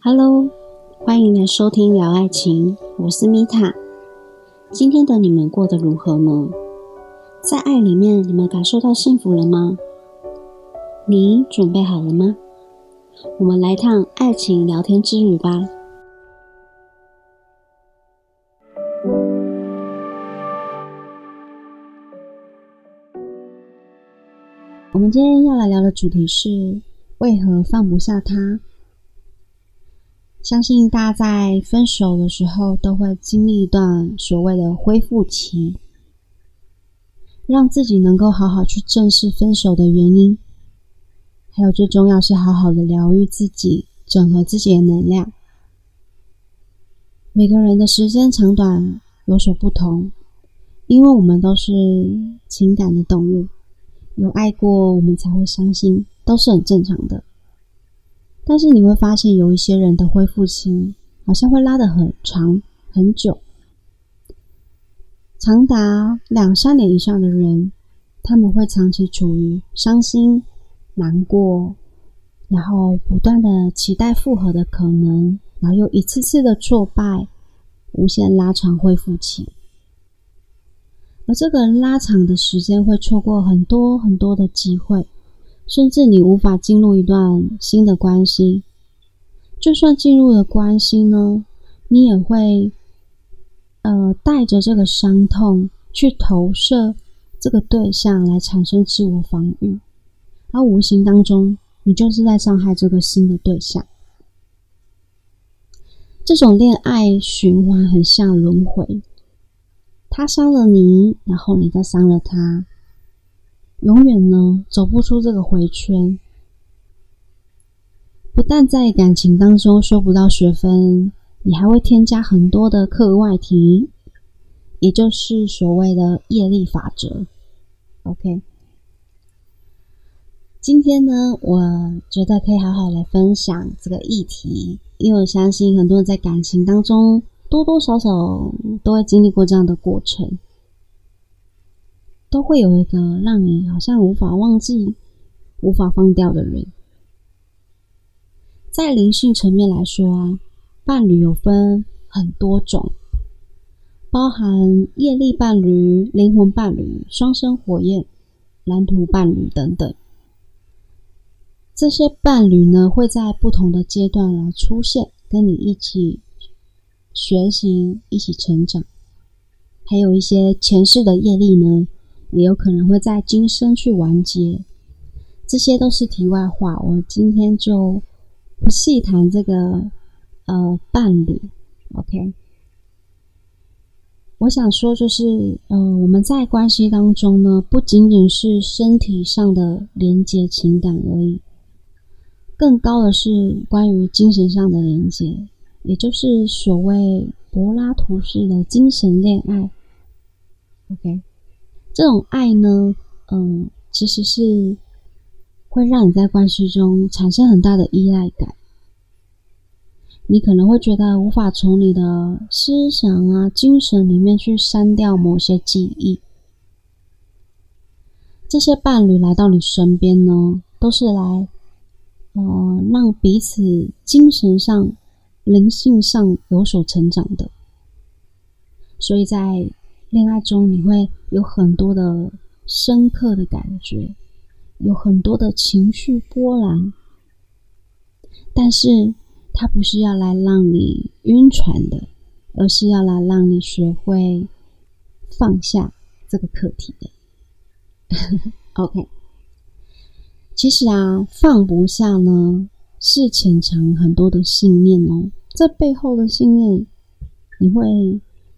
Hello，欢迎来收听聊爱情，我是米塔。今天的你们过得如何呢？在爱里面，你们感受到幸福了吗？你准备好了吗？我们来趟爱情聊天之旅吧。我们今天要来聊的主题是为何放不下他。相信大家在分手的时候都会经历一段所谓的恢复期，让自己能够好好去正视分手的原因，还有最重要是好好的疗愈自己，整合自己的能量。每个人的时间长短有所不同，因为我们都是情感的动物，有爱过我们才会相信，都是很正常的。但是你会发现，有一些人的恢复期好像会拉得很长很久，长达两三年以上的人，他们会长期处于伤心、难过，然后不断的期待复合的可能，然后又一次次的挫败，无限拉长恢复期，而这个拉长的时间会错过很多很多的机会。甚至你无法进入一段新的关系，就算进入了关系呢，你也会呃带着这个伤痛去投射这个对象，来产生自我防御，而无形当中，你就是在伤害这个新的对象。这种恋爱循环很像轮回，他伤了你，然后你再伤了他。永远呢走不出这个回圈，不但在感情当中修不到学分，你还会添加很多的课外题，也就是所谓的业力法则。OK，今天呢，我觉得可以好好来分享这个议题，因为我相信很多人在感情当中多多少少都会经历过这样的过程。都会有一个让你好像无法忘记、无法放掉的人。在灵性层面来说啊，伴侣有分很多种，包含业力伴侣、灵魂伴侣、双生火焰、蓝图伴侣等等。这些伴侣呢，会在不同的阶段来出现，跟你一起学习、一起成长。还有一些前世的业力呢。也有可能会在今生去完结，这些都是题外话。我今天就不细谈这个呃伴侣，OK？我想说就是，呃，我们在关系当中呢，不仅仅是身体上的连接情感而已，更高的是关于精神上的连接，也就是所谓柏拉图式的精神恋爱，OK？这种爱呢，嗯，其实是会让你在关系中产生很大的依赖感。你可能会觉得无法从你的思想啊、精神里面去删掉某些记忆。这些伴侣来到你身边呢，都是来，呃，让彼此精神上、灵性上有所成长的。所以在恋爱中，你会有很多的深刻的感觉，有很多的情绪波澜，但是它不是要来让你晕船的，而是要来让你学会放下这个课题的。OK，其实啊，放不下呢，是潜藏很多的信念哦。这背后的信念，你会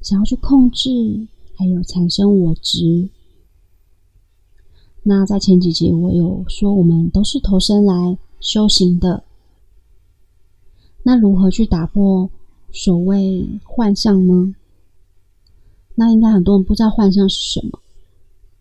想要去控制。还有产生我执。那在前几集我有说，我们都是投身来修行的。那如何去打破所谓幻象呢？那应该很多人不知道幻象是什么。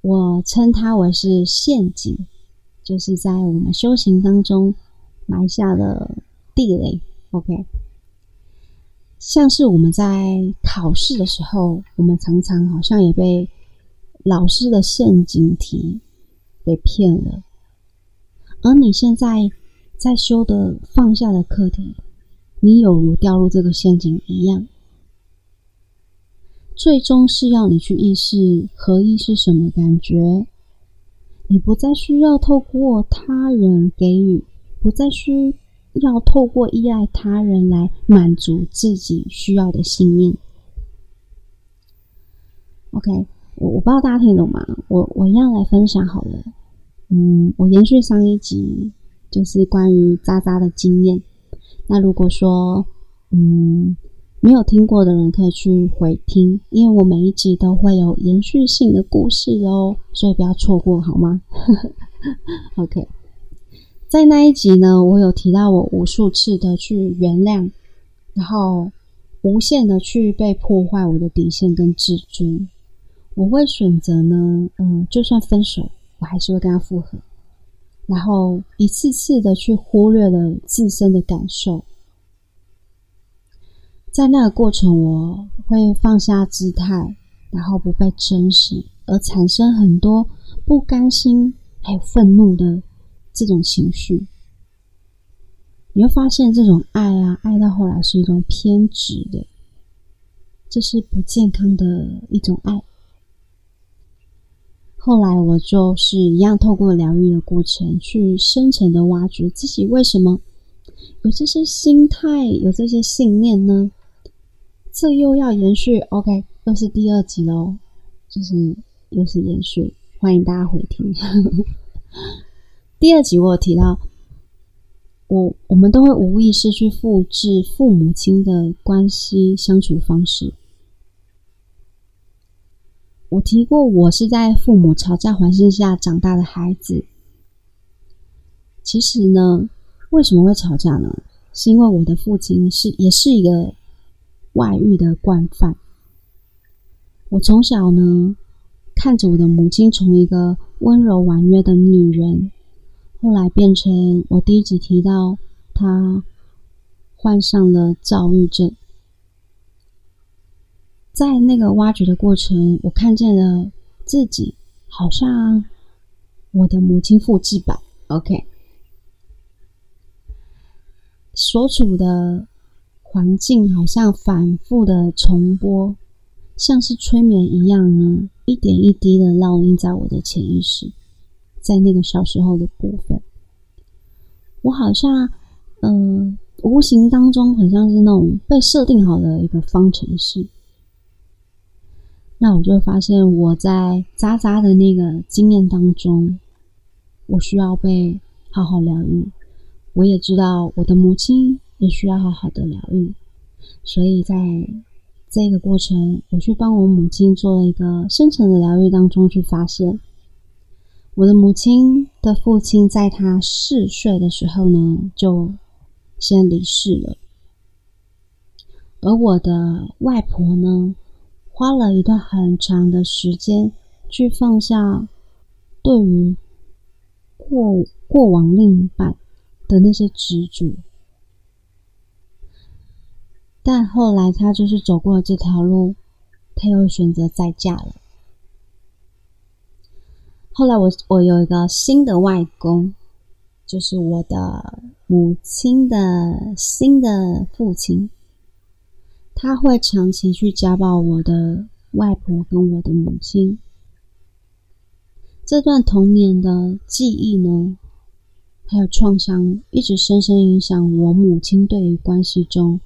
我称它为是陷阱，就是在我们修行当中埋下了地雷。OK。像是我们在考试的时候，我们常常好像也被老师的陷阱题给骗了。而你现在在修的放下的课题，你有如掉入这个陷阱一样。最终是要你去意识合一是什么感觉，你不再需要透过他人给予，不再需要透过依赖他人来满足自己需要的信念。OK，我我不知道大家听懂吗？我我一样来分享好了。嗯，我延续上一集，就是关于渣渣的经验。那如果说，嗯，没有听过的人可以去回听，因为我每一集都会有延续性的故事哦，所以不要错过好吗？OK，在那一集呢，我有提到我无数次的去原谅，然后无限的去被破坏我的底线跟自尊。我会选择呢，嗯，就算分手，我还是会跟他复合，然后一次次的去忽略了自身的感受，在那个过程，我会放下姿态，然后不被珍惜，而产生很多不甘心还有愤怒的这种情绪。你会发现，这种爱啊，爱到后来是一种偏执的，这是不健康的一种爱。后来我就是一样，透过疗愈的过程，去深层的挖掘自己为什么有这些心态，有这些信念呢？这又要延续，OK，又是第二集喽，就是又是延续，欢迎大家回听。第二集我有提到，我我们都会无意识去复制父母亲的关系相处方式。我提过，我是在父母吵架环境下长大的孩子。其实呢，为什么会吵架呢？是因为我的父亲是也是一个外遇的惯犯。我从小呢，看着我的母亲从一个温柔婉约的女人，后来变成我第一集提到他患上了躁郁症。在那个挖掘的过程，我看见了自己，好像我的母亲复制版。OK，所处的环境好像反复的重播，像是催眠一样呢，一点一滴的烙印在我的潜意识。在那个小时候的部分，我好像，嗯，无形当中很像是那种被设定好的一个方程式。那我就发现，我在渣渣的那个经验当中，我需要被好好疗愈。我也知道我的母亲也需要好好的疗愈，所以在这个过程，我去帮我母亲做了一个深层的疗愈当中，去发现我的母亲的父亲在他四岁的时候呢，就先离世了，而我的外婆呢。花了一段很长的时间去放下对于过过往另一半的那些执着，但后来他就是走过了这条路，他又选择再嫁了。后来我我有一个新的外公，就是我的母亲的新的父亲。他会长期去家暴我的外婆跟我的母亲，这段童年的记忆呢，还有创伤，一直深深影响我母亲对于关系中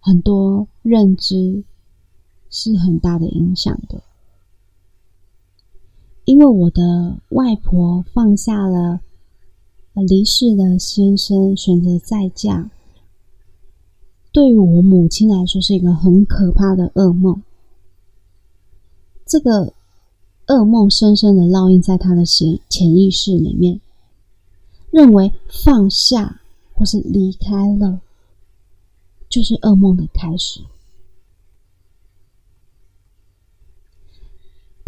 很多认知是很大的影响的。因为我的外婆放下了离世的先生，选择再嫁。对于我母亲来说，是一个很可怕的噩梦。这个噩梦深深的烙印在她的潜潜意识里面，认为放下或是离开了，就是噩梦的开始。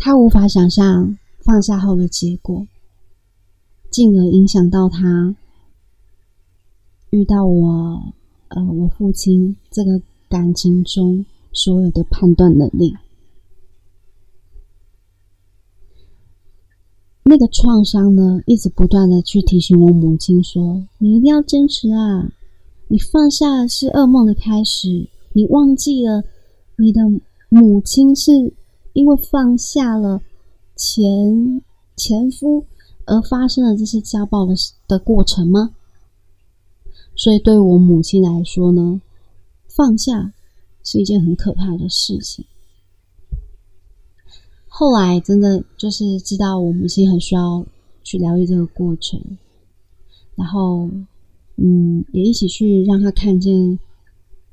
他无法想象放下后的结果，进而影响到他遇到我。呃，我父亲这个感情中所有的判断能力，那个创伤呢，一直不断的去提醒我母亲说：“你一定要坚持啊，你放下是噩梦的开始，你忘记了你的母亲是因为放下了前前夫而发生了这些家暴的的过程吗？所以，对我母亲来说呢，放下是一件很可怕的事情。后来，真的就是知道我母亲很需要去疗愈这个过程，然后，嗯，也一起去让他看见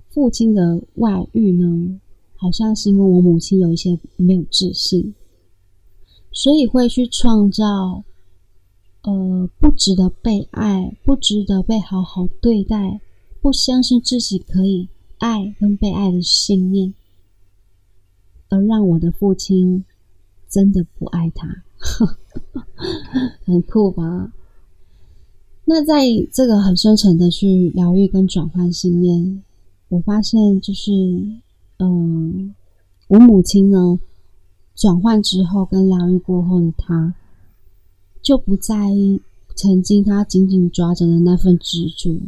父亲的外遇呢，好像是因为我母亲有一些没有自信，所以会去创造。呃，不值得被爱，不值得被好好对待，不相信自己可以爱跟被爱的信念，而让我的父亲真的不爱他，很酷吧？那在这个很深层的去疗愈跟转换信念，我发现就是，嗯，我母亲呢转换之后跟疗愈过后的他。就不在意曾经他紧紧抓着的那份执着，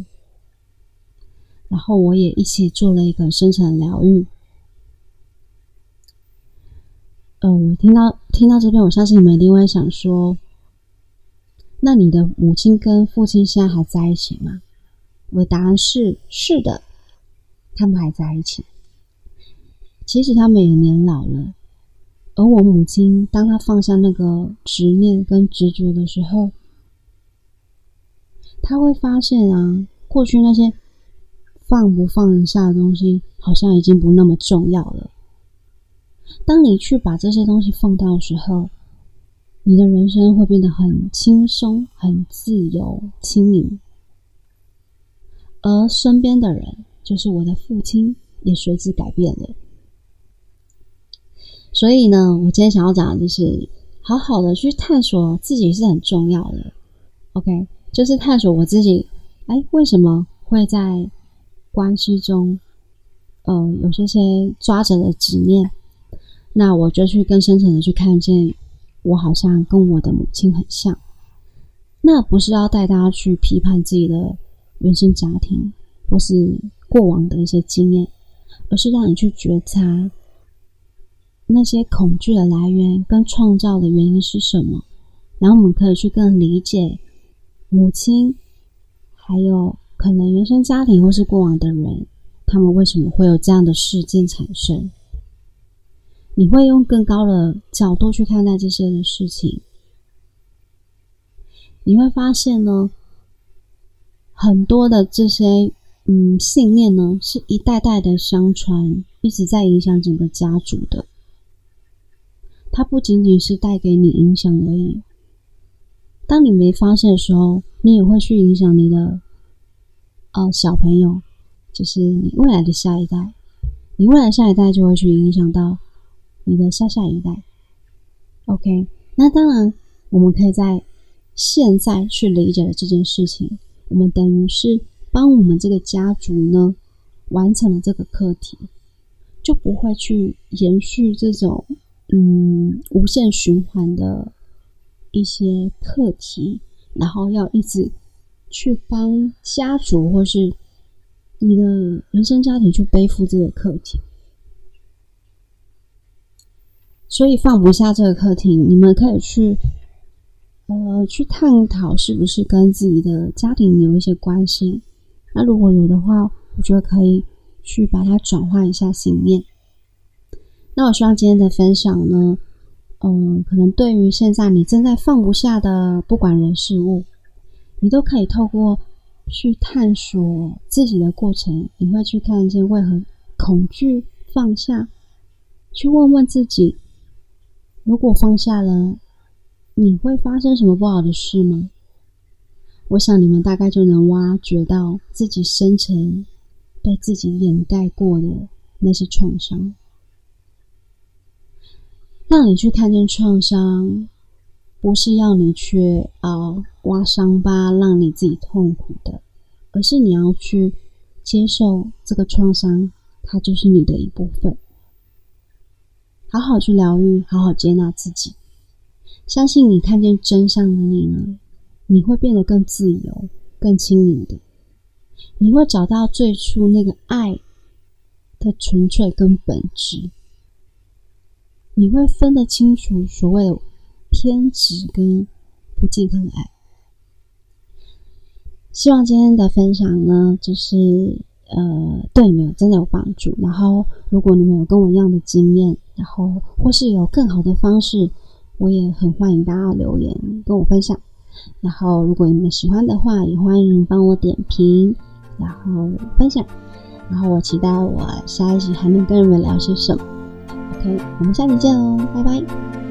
然后我也一起做了一个深层疗愈。呃，我听到听到这边，我相信你们一定会想说：那你的母亲跟父亲现在还在一起吗？我的答案是：是的，他们还在一起。其实他们也年老了。而我母亲，当她放下那个执念跟执着的时候，她会发现啊，过去那些放不放得下的东西，好像已经不那么重要了。当你去把这些东西放掉的时候，你的人生会变得很轻松、很自由、轻盈，而身边的人，就是我的父亲，也随之改变了。所以呢，我今天想要讲的就是，好好的去探索自己是很重要的。OK，就是探索我自己，哎，为什么会在关系中，呃，有这些抓着的执念？那我就去更深层的去看见，我好像跟我的母亲很像。那不是要带大家去批判自己的原生家庭或是过往的一些经验，而是让你去觉察。那些恐惧的来源跟创造的原因是什么？然后我们可以去更理解母亲，还有可能原生家庭或是过往的人，他们为什么会有这样的事件产生？你会用更高的角度去看待这些的事情，你会发现呢，很多的这些嗯信念呢，是一代代的相传，一直在影响整个家族的。它不仅仅是带给你影响而已。当你没发现的时候，你也会去影响你的呃小朋友，就是你未来的下一代。你未来下一代就会去影响到你的下下一代。OK，那当然，我们可以在现在去理解了这件事情，我们等于是帮我们这个家族呢完成了这个课题，就不会去延续这种。嗯，无限循环的一些课题，然后要一直去帮家族或是你的原生家庭去背负这个课题，所以放不下这个课题，你们可以去呃去探讨是不是跟自己的家庭有一些关系。那如果有的话，我觉得可以去把它转换一下信念。那我希望今天的分享呢，嗯，可能对于现在你正在放不下的不管人事物，你都可以透过去探索自己的过程，你会去看见为何恐惧放下，去问问自己，如果放下了，你会发生什么不好的事吗？我想你们大概就能挖掘到自己深层被自己掩盖过的那些创伤。让你去看见创伤，不是要你去啊挖伤疤，让你自己痛苦的，而是你要去接受这个创伤，它就是你的一部分。好好去疗愈，好好接纳自己。相信你看见真相的你呢，你会变得更自由、更轻盈的。你会找到最初那个爱的纯粹跟本质，你会分得清楚所谓的偏执跟不健康的爱。希望今天的分享呢，就是呃，对你们真的有帮助。然后，如果你们有跟我一样的经验，然后或是有更好的方式，我也很欢迎大家留言跟我分享。然后，如果你们喜欢的话，也欢迎帮我点评，然后分享。然后，我期待我下一集还能跟你们聊些什么。OK，我们下期见哦，拜拜。